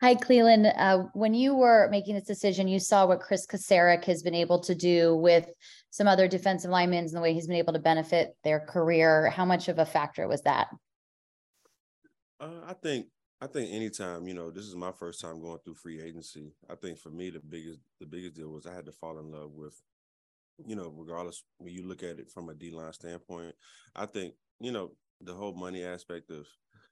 Hi, Clelin. Uh, when you were making this decision, you saw what Kris Kocurek has been able to do with some other defensive linemen and the way he's been able to benefit their career. How much of a factor was that? Uh, I think I think anytime, you know, this is my first time going through free agency. I think for me the biggest the biggest deal was I had to fall in love with, you know, regardless when you look at it from a D line standpoint, I think, you know, the whole money aspect of,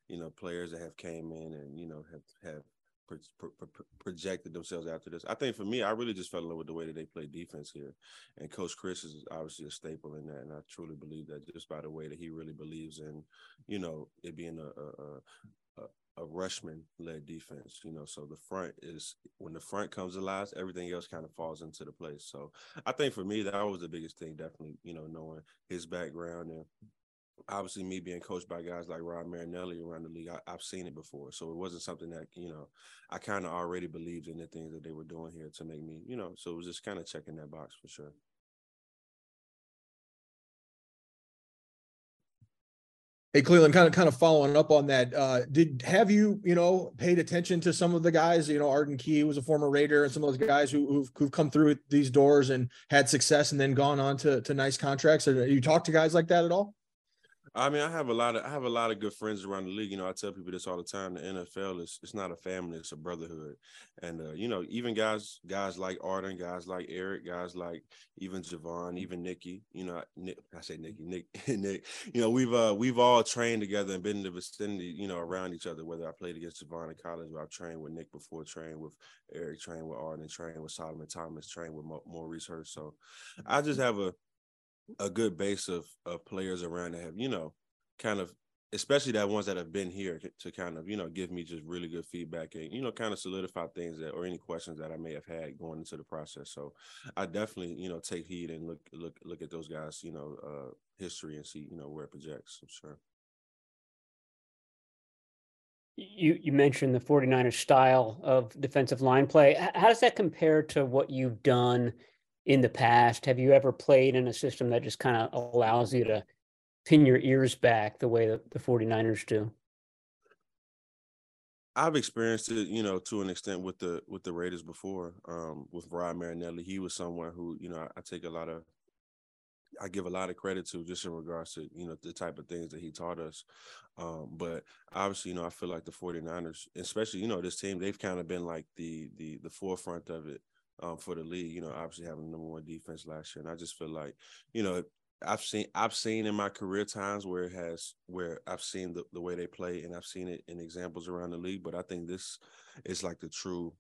you know, players that have came in and, you know, have have pro- pro- projected themselves after this. I think for me, I really just fell in love with the way that they play defense here, and Coach Kris is obviously a staple in that, and I truly believe that just by the way that he really believes in, you know, it being a a, a, a rushman led defense. You know, so the front is when the front comes alive, everything else kind of falls into the place. So I think for me, that was the biggest thing. Definitely, you know, knowing his background and obviously me being coached by guys like Rod Marinelli around the league, I, have seen it before. So it wasn't something that, you know, I kind of already believed in the things that they were doing here to make me, you know, so it was just kind of checking that box for sure. Hey Clelin, kind of kind of following up on that. Uh, did have you you know paid attention to some of the guys? You know, Arden Key was a former Raider, and some of those guys who who've, who've come through these doors and had success, and then gone on to to nice contracts. you talk to guys like that at all? I mean, I have a lot of I have a lot of good friends around the league. You know, I tell people this all the time. The NFL is it's not a family; it's a brotherhood. And uh, you know, even guys guys like Arden, guys like Arik, guys like even Javon, even Nikki. You know, Nick, I say Nikki, Nick, Nick. You know, we've uh, we've all trained together and been in the vicinity. You know, around each other. Whether I played against Javon in college, or I trained with Nick before, trained with Arik, trained with Arden, trained with Solomon Thomas, trained with Maurice Hurst. So, I just have a a good base of of players around that have you know kind of especially that ones that have been here to kind of you know give me just really good feedback and you know kind of solidify things that or any questions that I may have had going into the process. So I definitely you know take heed and look look look at those guys you know uh history and see you know where it projects. I'm sure. You you mentioned the 49ers style of defensive line play. How does that compare to what you've done in the past? Have you ever played in a system that just kind of allows you to pin your ears back the way that the 49ers do? I've experienced it, you know, to an extent with the with the Raiders before. Um, with Rod Marinelli, he was someone who, you know, I, I take a lot of I give a lot of credit to just in regards to, you know, the type of things that he taught us. Um, but obviously, you know, I feel like the 49ers, especially, you know, this team, they've kind of been like the the the forefront of it um, for the league. You know, obviously having the number one defense last year, and I just feel like you know I've seen I've seen in my career times where it has where I've seen the, the way they play and I've seen it in examples around the league. But I think this is like the true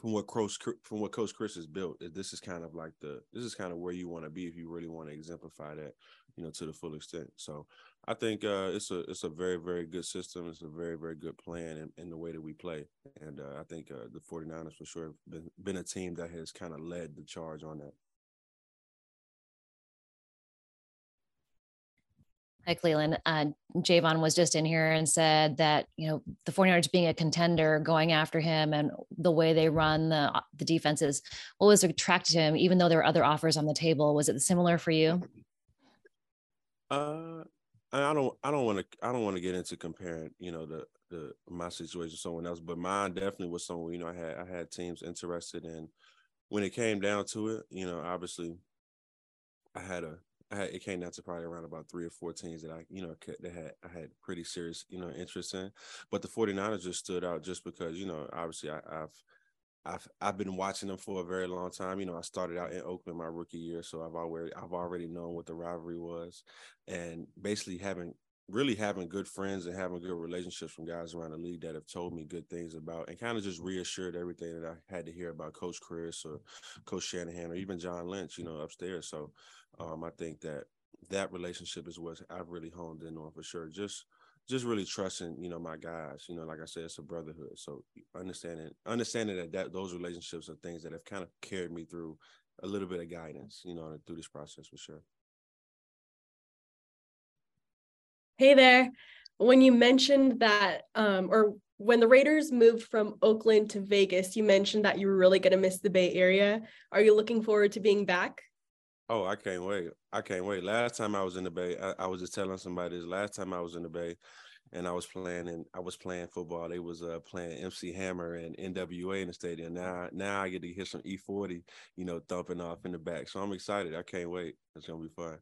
from what Coach from what Coach Kris has built. This is kind of like the this is kind of where you want to be if you really want to exemplify that, you know, to the full extent. So I think uh, it's a it's a very very good system. It's a very very good plan in, in the way that we play, and uh, I think uh, the 49ers for sure have been been a team that has kind of led the charge on that. Hi, Clelin. Uh, Javon was just in here and said that, you know, the 49ers being a contender, going after him and the way they run the, uh, the defenses, what was attracted to him, even though there were other offers on the table? Was it similar for you? Uh, I don't, I don't want to, I don't want to get into comparing, you know, the, the, my situation to someone else, but mine definitely was someone, you know, I had, I had teams interested in when it came down to it, you know, obviously I had a, had, it came down to probably around about three or four teams that I, you know, that had I had pretty serious, you know, interest in. But the 49ers just stood out just because, you know, obviously I, have I've I've been watching them for a very long time. You know, I started out in Oakland my rookie year, so I've already I've already known what the rivalry was, and basically having really having good friends and having good relationships from guys around the league that have told me good things about and kind of just reassured everything that I had to hear about Coach Kris or Coach Shanahan or even John Lynch, you know, upstairs. So um, I think that that relationship is what I've really honed in on for sure. Just just really trusting, you know, my guys. You know, like I said, it's a brotherhood. So understanding understanding that, that those relationships are things that have kind of carried me through a little bit of guidance, you know, through this process for sure. Hey there. When you mentioned that, um, or when the Raiders moved from Oakland to Vegas, you mentioned that you were really going to miss the Bay Area. Are you looking forward to being back? Oh, I can't wait. I can't wait. Last time I was in the Bay, I, I was just telling somebody this. Last time I was in the Bay, and I was playing and I was playing football. They was uh, playing MC Hammer and NWA in the stadium. Now now I get to hear some E40, you know, thumping off in the back. So I'm excited. I can't wait. It's gonna be fun.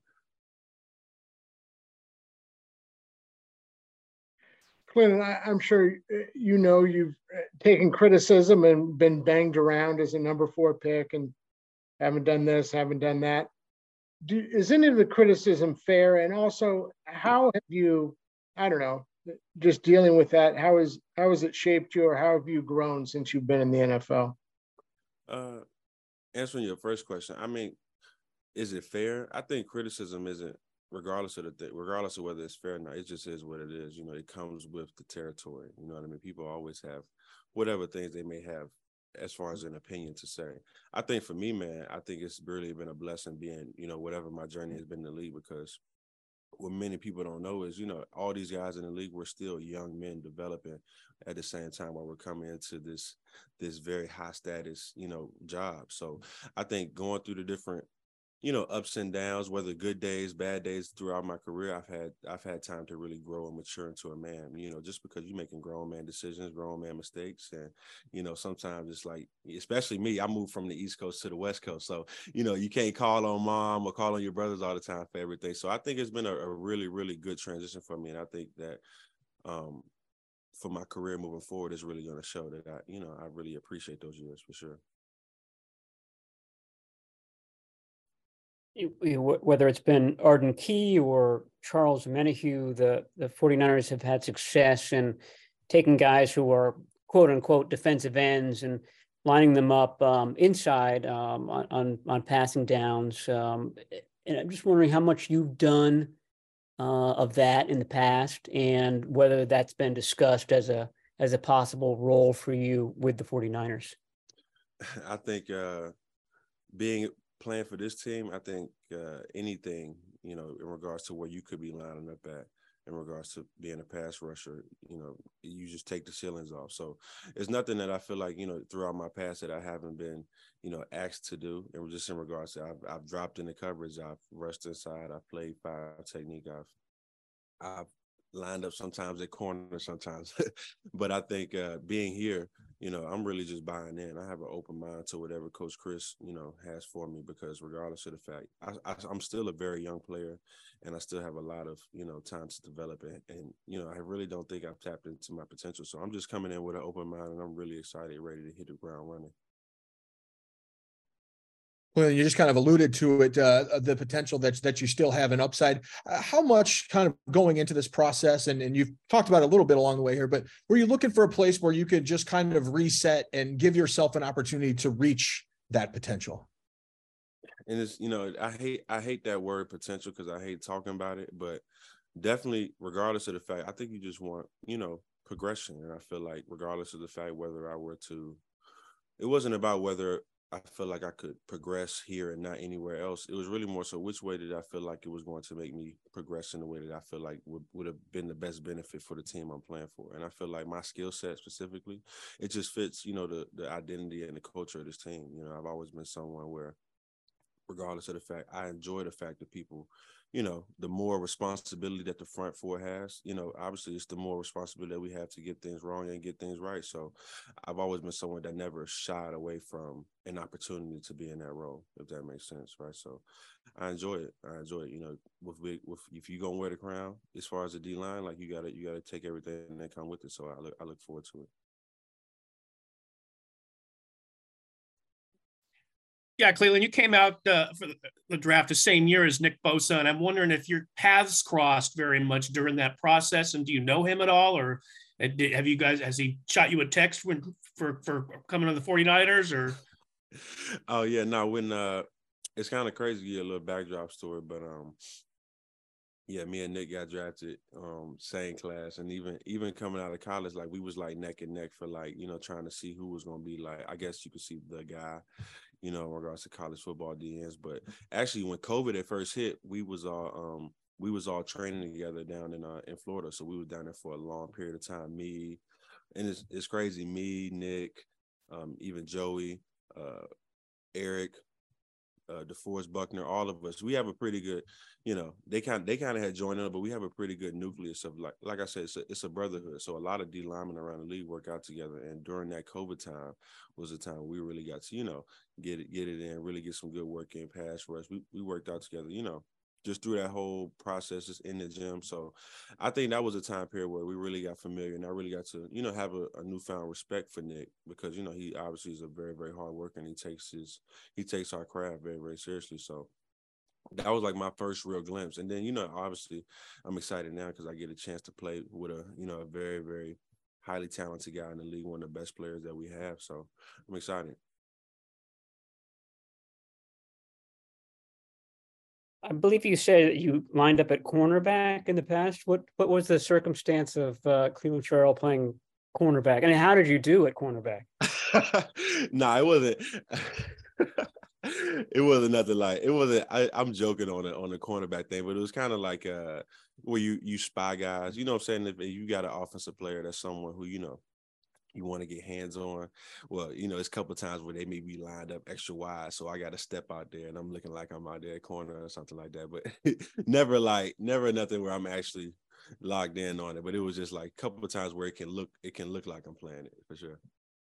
Clinton, I, am sure uh, you know you've uh, taken criticism and been banged around as a number four pick and haven't done this, haven't done that. Do, is any of the criticism fair? And also, how have you, I don't know, just dealing with that, how is how has it shaped you or how have you grown since you've been in the NFL? Uh, answering your first question, I mean, is it fair? I think criticism isn't regardless of the thing, regardless of whether it's fair or not, it just is what it is. You know, it comes with the territory. You know what I mean? People always have whatever things they may have as far as an opinion to say. I think for me, man, I think it's really been a blessing being, you know, whatever my journey has been in the league because what many people don't know is, you know, all these guys in the league were still young men developing at the same time while we're coming into this this very high status, you know, job. So I think going through the different you know ups and downs whether good days bad days throughout my career i've had i've had time to really grow and mature into a man you know just because you're making grown man decisions grown man mistakes and you know sometimes it's like especially me i moved from the east coast to the west coast so you know you can't call on mom or call on your brothers all the time for everything so i think it's been a, a really really good transition for me and i think that um for my career moving forward is really going to show that i you know i really appreciate those years for sure whether it's been Arden Key or Charles Omenihu, the, the 49ers have had success in taking guys who are quote unquote defensive ends and lining them up um, inside um, on, on, on, passing downs. Um, and I'm just wondering how much you've done uh, of that in the past and whether that's been discussed as a as a possible role for you with the 49ers. I think uh, being playing for this team, I think uh, anything, you know, in regards to where you could be lining up at, in regards to being a pass rusher, you know, you just take the ceilings off. So it's nothing that I feel like, you know, throughout my past that I haven't been, you know, asked to do. And just in regards to I've, I've dropped in the coverage, I've rushed inside, I've played five technique, I've I've lined up sometimes at corner sometimes. but I think uh, being here, you know, I'm really just buying in. I have an open mind to whatever Coach Kris, you know, has for me because regardless of the fact, I, am still a very young player, and I still have a lot of you know time to develop it. And you know, I really don't think I've tapped into my potential. So I'm just coming in with an open mind, and I'm really excited, ready to hit the ground running. Well, you just kind of alluded to it, uh, the potential that that you still have an upside. Uh, how much kind of going into this process, and, and you've talked about a little bit along the way here, but were you looking for a place where you could just kind of reset and give yourself an opportunity to reach that potential? And it's you know I hate I hate that word potential because I hate talking about it, but definitely regardless of the fact, I think you just want you know progression, and I feel like regardless of the fact whether I were to, it wasn't about whether I feel like I could progress here and not anywhere else. It was really more so which way did I feel like it was going to make me progress in the way that I feel like would, would have been the best benefit for the team I'm playing for. And I feel like my skill set specifically, it just fits, you know, the the identity and the culture of this team. You know, I've always been someone where regardless of the fact I enjoy the fact that people you know, the more responsibility that the front four has, you know, obviously it's the more responsibility that we have to get things wrong and get things right. So I've always been someone that never shied away from an opportunity to be in that role, if that makes sense, right? So I enjoy it. I enjoy it. You know, with with if you're gonna wear the crown, as far as the D line, like you gotta you gotta take everything that come with it. So I look I look forward to it. Yeah, Clelin, you came out uh, for the draft the same year as Nick Bosa, and I'm wondering if your paths crossed very much during that process. And do you know him at all, or uh, have you guys has he shot you a text when for for coming to the 49ers or? Oh yeah, no. When uh, it's kind of crazy to get a little backdrop story, but um, yeah, me and Nick got drafted, um, same class, and even even coming out of college, like we was like neck and neck for like you know trying to see who was gonna be like. I guess you could see the guy, you know, in regards to college football DNs. But actually, when COVID at first hit, we was all um we was all training together down in uh in Florida. So we were down there for a long period of time. Me, and it's it's crazy. Me, Nick, um, even Joey, uh, Arik, uh, DeForest Buckner, all of us. We have a pretty good, you know, they kind they kind of had joined in, but we have a pretty good nucleus of like like I said, it's a, it's a brotherhood. So a lot of D linemen around the league work out together. And during that COVID time was the time we really got to, you know, get it get it in, really get some good work in pass rush. We we worked out together, you know, just through that whole process just in the gym. So I think that was a time period where we really got familiar and I really got to, you know, have a, a newfound respect for Nick because, you know, he obviously is a very, very hard worker and he takes his he takes our craft very, very seriously. So that was like my first real glimpse. And then, you know, obviously I'm excited now because I get a chance to play with a, you know, a very, very highly talented guy in the league, one of the best players that we have. So I'm excited. I believe you said that you lined up at cornerback in the past. What what was the circumstance of uh, Clelin Ferrell playing cornerback, and how did you do at cornerback? no, it wasn't. it wasn't nothing like it wasn't. I, am joking on it on the cornerback thing, but it was kind of like uh where you you spy guys. You know what I'm saying? If you got an offensive player that's someone who you know you want to get hands on. Well, you know, it's a couple times where they may be lined up extra wide, so I got to step out there and I'm looking like I'm out there corner or something like that. But never like never nothing where I'm actually locked in on it. But it was just like a couple of times where it can look it can look like I'm playing it for sure.